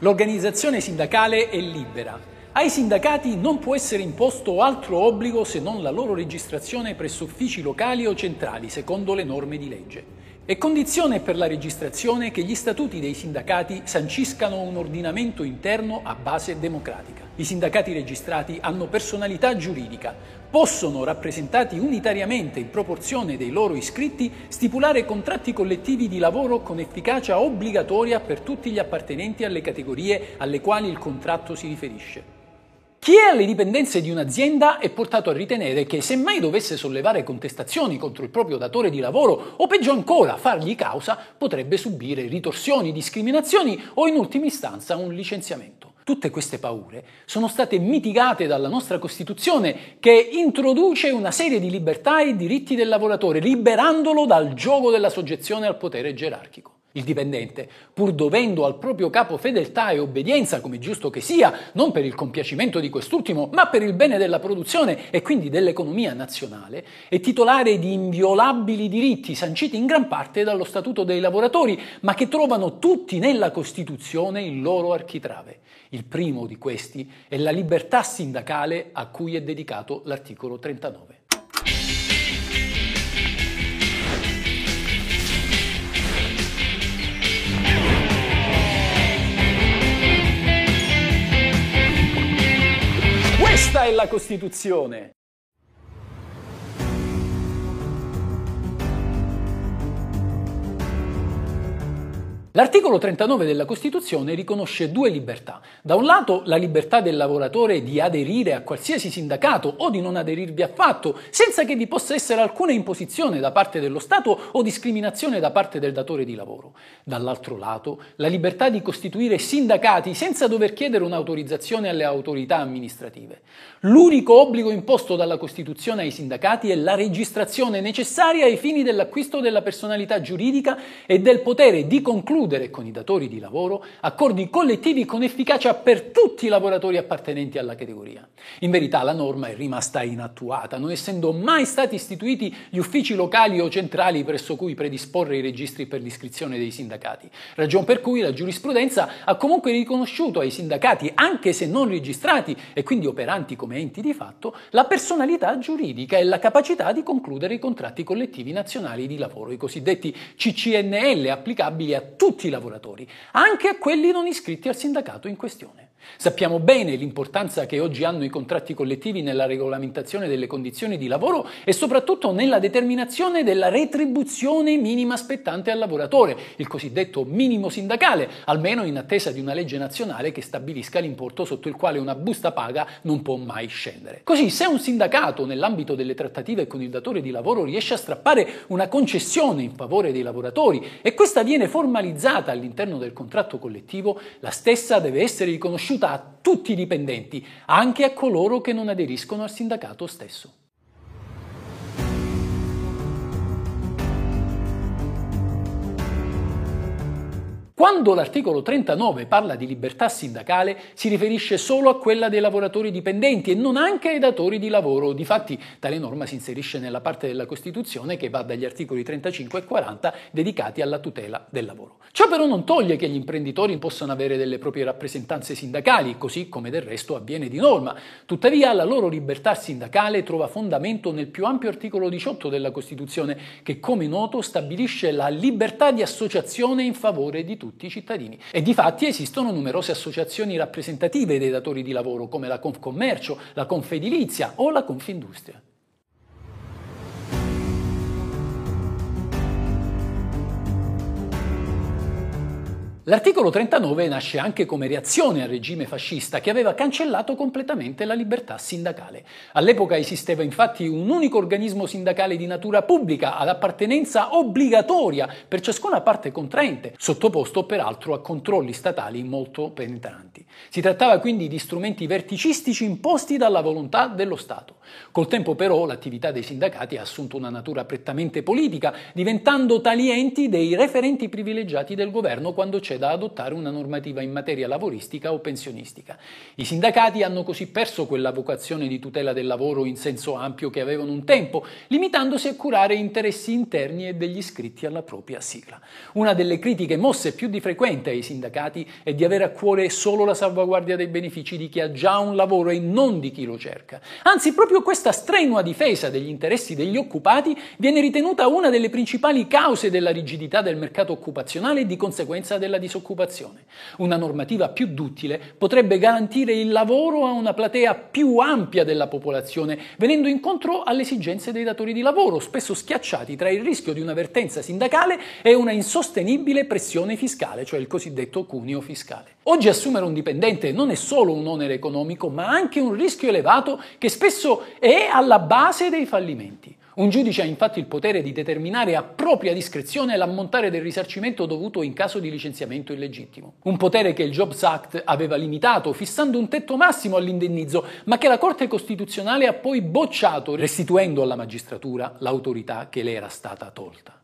L'organizzazione sindacale è libera. Ai sindacati non può essere imposto altro obbligo se non la loro registrazione presso uffici locali o centrali, secondo le norme di legge. È condizione per la registrazione che gli statuti dei sindacati sanciscano un ordinamento interno a base democratica. I sindacati registrati hanno personalità giuridica, possono, rappresentati unitariamente in proporzione dei loro iscritti, stipulare contratti collettivi di lavoro con efficacia obbligatoria per tutti gli appartenenti alle categorie alle quali il contratto si riferisce. Chi è alle dipendenze di un'azienda è portato a ritenere che se mai dovesse sollevare contestazioni contro il proprio datore di lavoro o peggio ancora fargli causa potrebbe subire ritorsioni, discriminazioni o in ultima istanza un licenziamento. Tutte queste paure sono state mitigate dalla nostra Costituzione che introduce una serie di libertà e diritti del lavoratore liberandolo dal gioco della soggezione al potere gerarchico. Il dipendente, pur dovendo al proprio capo fedeltà e obbedienza, come giusto che sia, non per il compiacimento di quest'ultimo, ma per il bene della produzione e quindi dell'economia nazionale, è titolare di inviolabili diritti sanciti in gran parte dallo Statuto dei lavoratori, ma che trovano tutti nella Costituzione il loro architrave. Il primo di questi è la libertà sindacale a cui è dedicato l'articolo 39. Questa è la Costituzione. L'articolo 39 della Costituzione riconosce due libertà. Da un lato la libertà del lavoratore di aderire a qualsiasi sindacato o di non aderirvi affatto, senza che vi possa essere alcuna imposizione da parte dello Stato o discriminazione da parte del datore di lavoro. Dall'altro lato la libertà di costituire sindacati senza dover chiedere un'autorizzazione alle autorità amministrative. L'unico obbligo imposto dalla Costituzione ai sindacati è la registrazione necessaria ai fini dell'acquisto della personalità giuridica e del potere di concludere concludere con i datori di lavoro accordi collettivi con efficacia per tutti i lavoratori appartenenti alla categoria. In verità la norma è rimasta inattuata, non essendo mai stati istituiti gli uffici locali o centrali presso cui predisporre i registri per l'iscrizione dei sindacati, ragion per cui la giurisprudenza ha comunque riconosciuto ai sindacati, anche se non registrati e quindi operanti come enti di fatto, la personalità giuridica e la capacità di concludere i contratti collettivi nazionali di lavoro, i cosiddetti CCNL applicabili a tutti tutti i lavoratori, anche a quelli non iscritti al sindacato in questione. Sappiamo bene l'importanza che oggi hanno i contratti collettivi nella regolamentazione delle condizioni di lavoro e soprattutto nella determinazione della retribuzione minima spettante al lavoratore, il cosiddetto minimo sindacale, almeno in attesa di una legge nazionale che stabilisca l'importo sotto il quale una busta paga non può mai scendere. Così se un sindacato nell'ambito delle trattative con il datore di lavoro riesce a strappare una concessione in favore dei lavoratori e questa viene formalizzata all'interno del contratto collettivo, la stessa deve essere riconosciuta riconosciuta a tutti i dipendenti, anche a coloro che non aderiscono al sindacato stesso. Quando l'articolo 39 parla di libertà sindacale si riferisce solo a quella dei lavoratori dipendenti e non anche ai datori di lavoro. Difatti tale norma si inserisce nella parte della Costituzione che va dagli articoli 35 e 40 dedicati alla tutela del lavoro. Ciò però non toglie che gli imprenditori possano avere delle proprie rappresentanze sindacali, così come del resto avviene di norma. Tuttavia la loro libertà sindacale trova fondamento nel più ampio articolo 18 della Costituzione che come noto stabilisce la libertà di associazione in favore di tutti tutti i cittadini. E di fatti esistono numerose associazioni rappresentative dei datori di lavoro come la Confcommercio, la Confedilizia o la Confindustria. L'articolo 39 nasce anche come reazione al regime fascista che aveva cancellato completamente la libertà sindacale. All'epoca esisteva infatti un unico organismo sindacale di natura pubblica ad appartenenza obbligatoria per ciascuna parte contraente, sottoposto peraltro a controlli statali molto penetranti. Si trattava quindi di strumenti verticistici imposti dalla volontà dello Stato. Col tempo però l'attività dei sindacati ha assunto una natura prettamente politica, diventando tali enti dei referenti privilegiati del governo quando c'è proceda a adottare una normativa in materia lavoristica o pensionistica. I sindacati hanno così perso quella vocazione di tutela del lavoro in senso ampio che avevano un tempo, limitandosi a curare interessi interni e degli iscritti alla propria sigla. Una delle critiche mosse più di frequente ai sindacati è di avere a cuore solo la salvaguardia dei benefici di chi ha già un lavoro e non di chi lo cerca. Anzi, proprio questa strenua difesa degli interessi degli occupati viene ritenuta una delle principali cause della rigidità del mercato occupazionale e di conseguenza della disoccupazione. Una normativa più duttile potrebbe garantire il lavoro a una platea più ampia della popolazione, venendo incontro alle esigenze dei datori di lavoro, spesso schiacciati tra il rischio di una vertenza sindacale e una insostenibile pressione fiscale, cioè il cosiddetto cuneo fiscale. Oggi assumere un dipendente non è solo un onere economico, ma anche un rischio elevato che spesso è alla base dei fallimenti. Un giudice ha infatti il potere di determinare a propria discrezione l'ammontare del risarcimento dovuto in caso di licenziamento illegittimo. Un potere che il Jobs Act aveva limitato, fissando un tetto massimo all'indennizzo, ma che la Corte Costituzionale ha poi bocciato, restituendo alla magistratura l'autorità che le era stata tolta.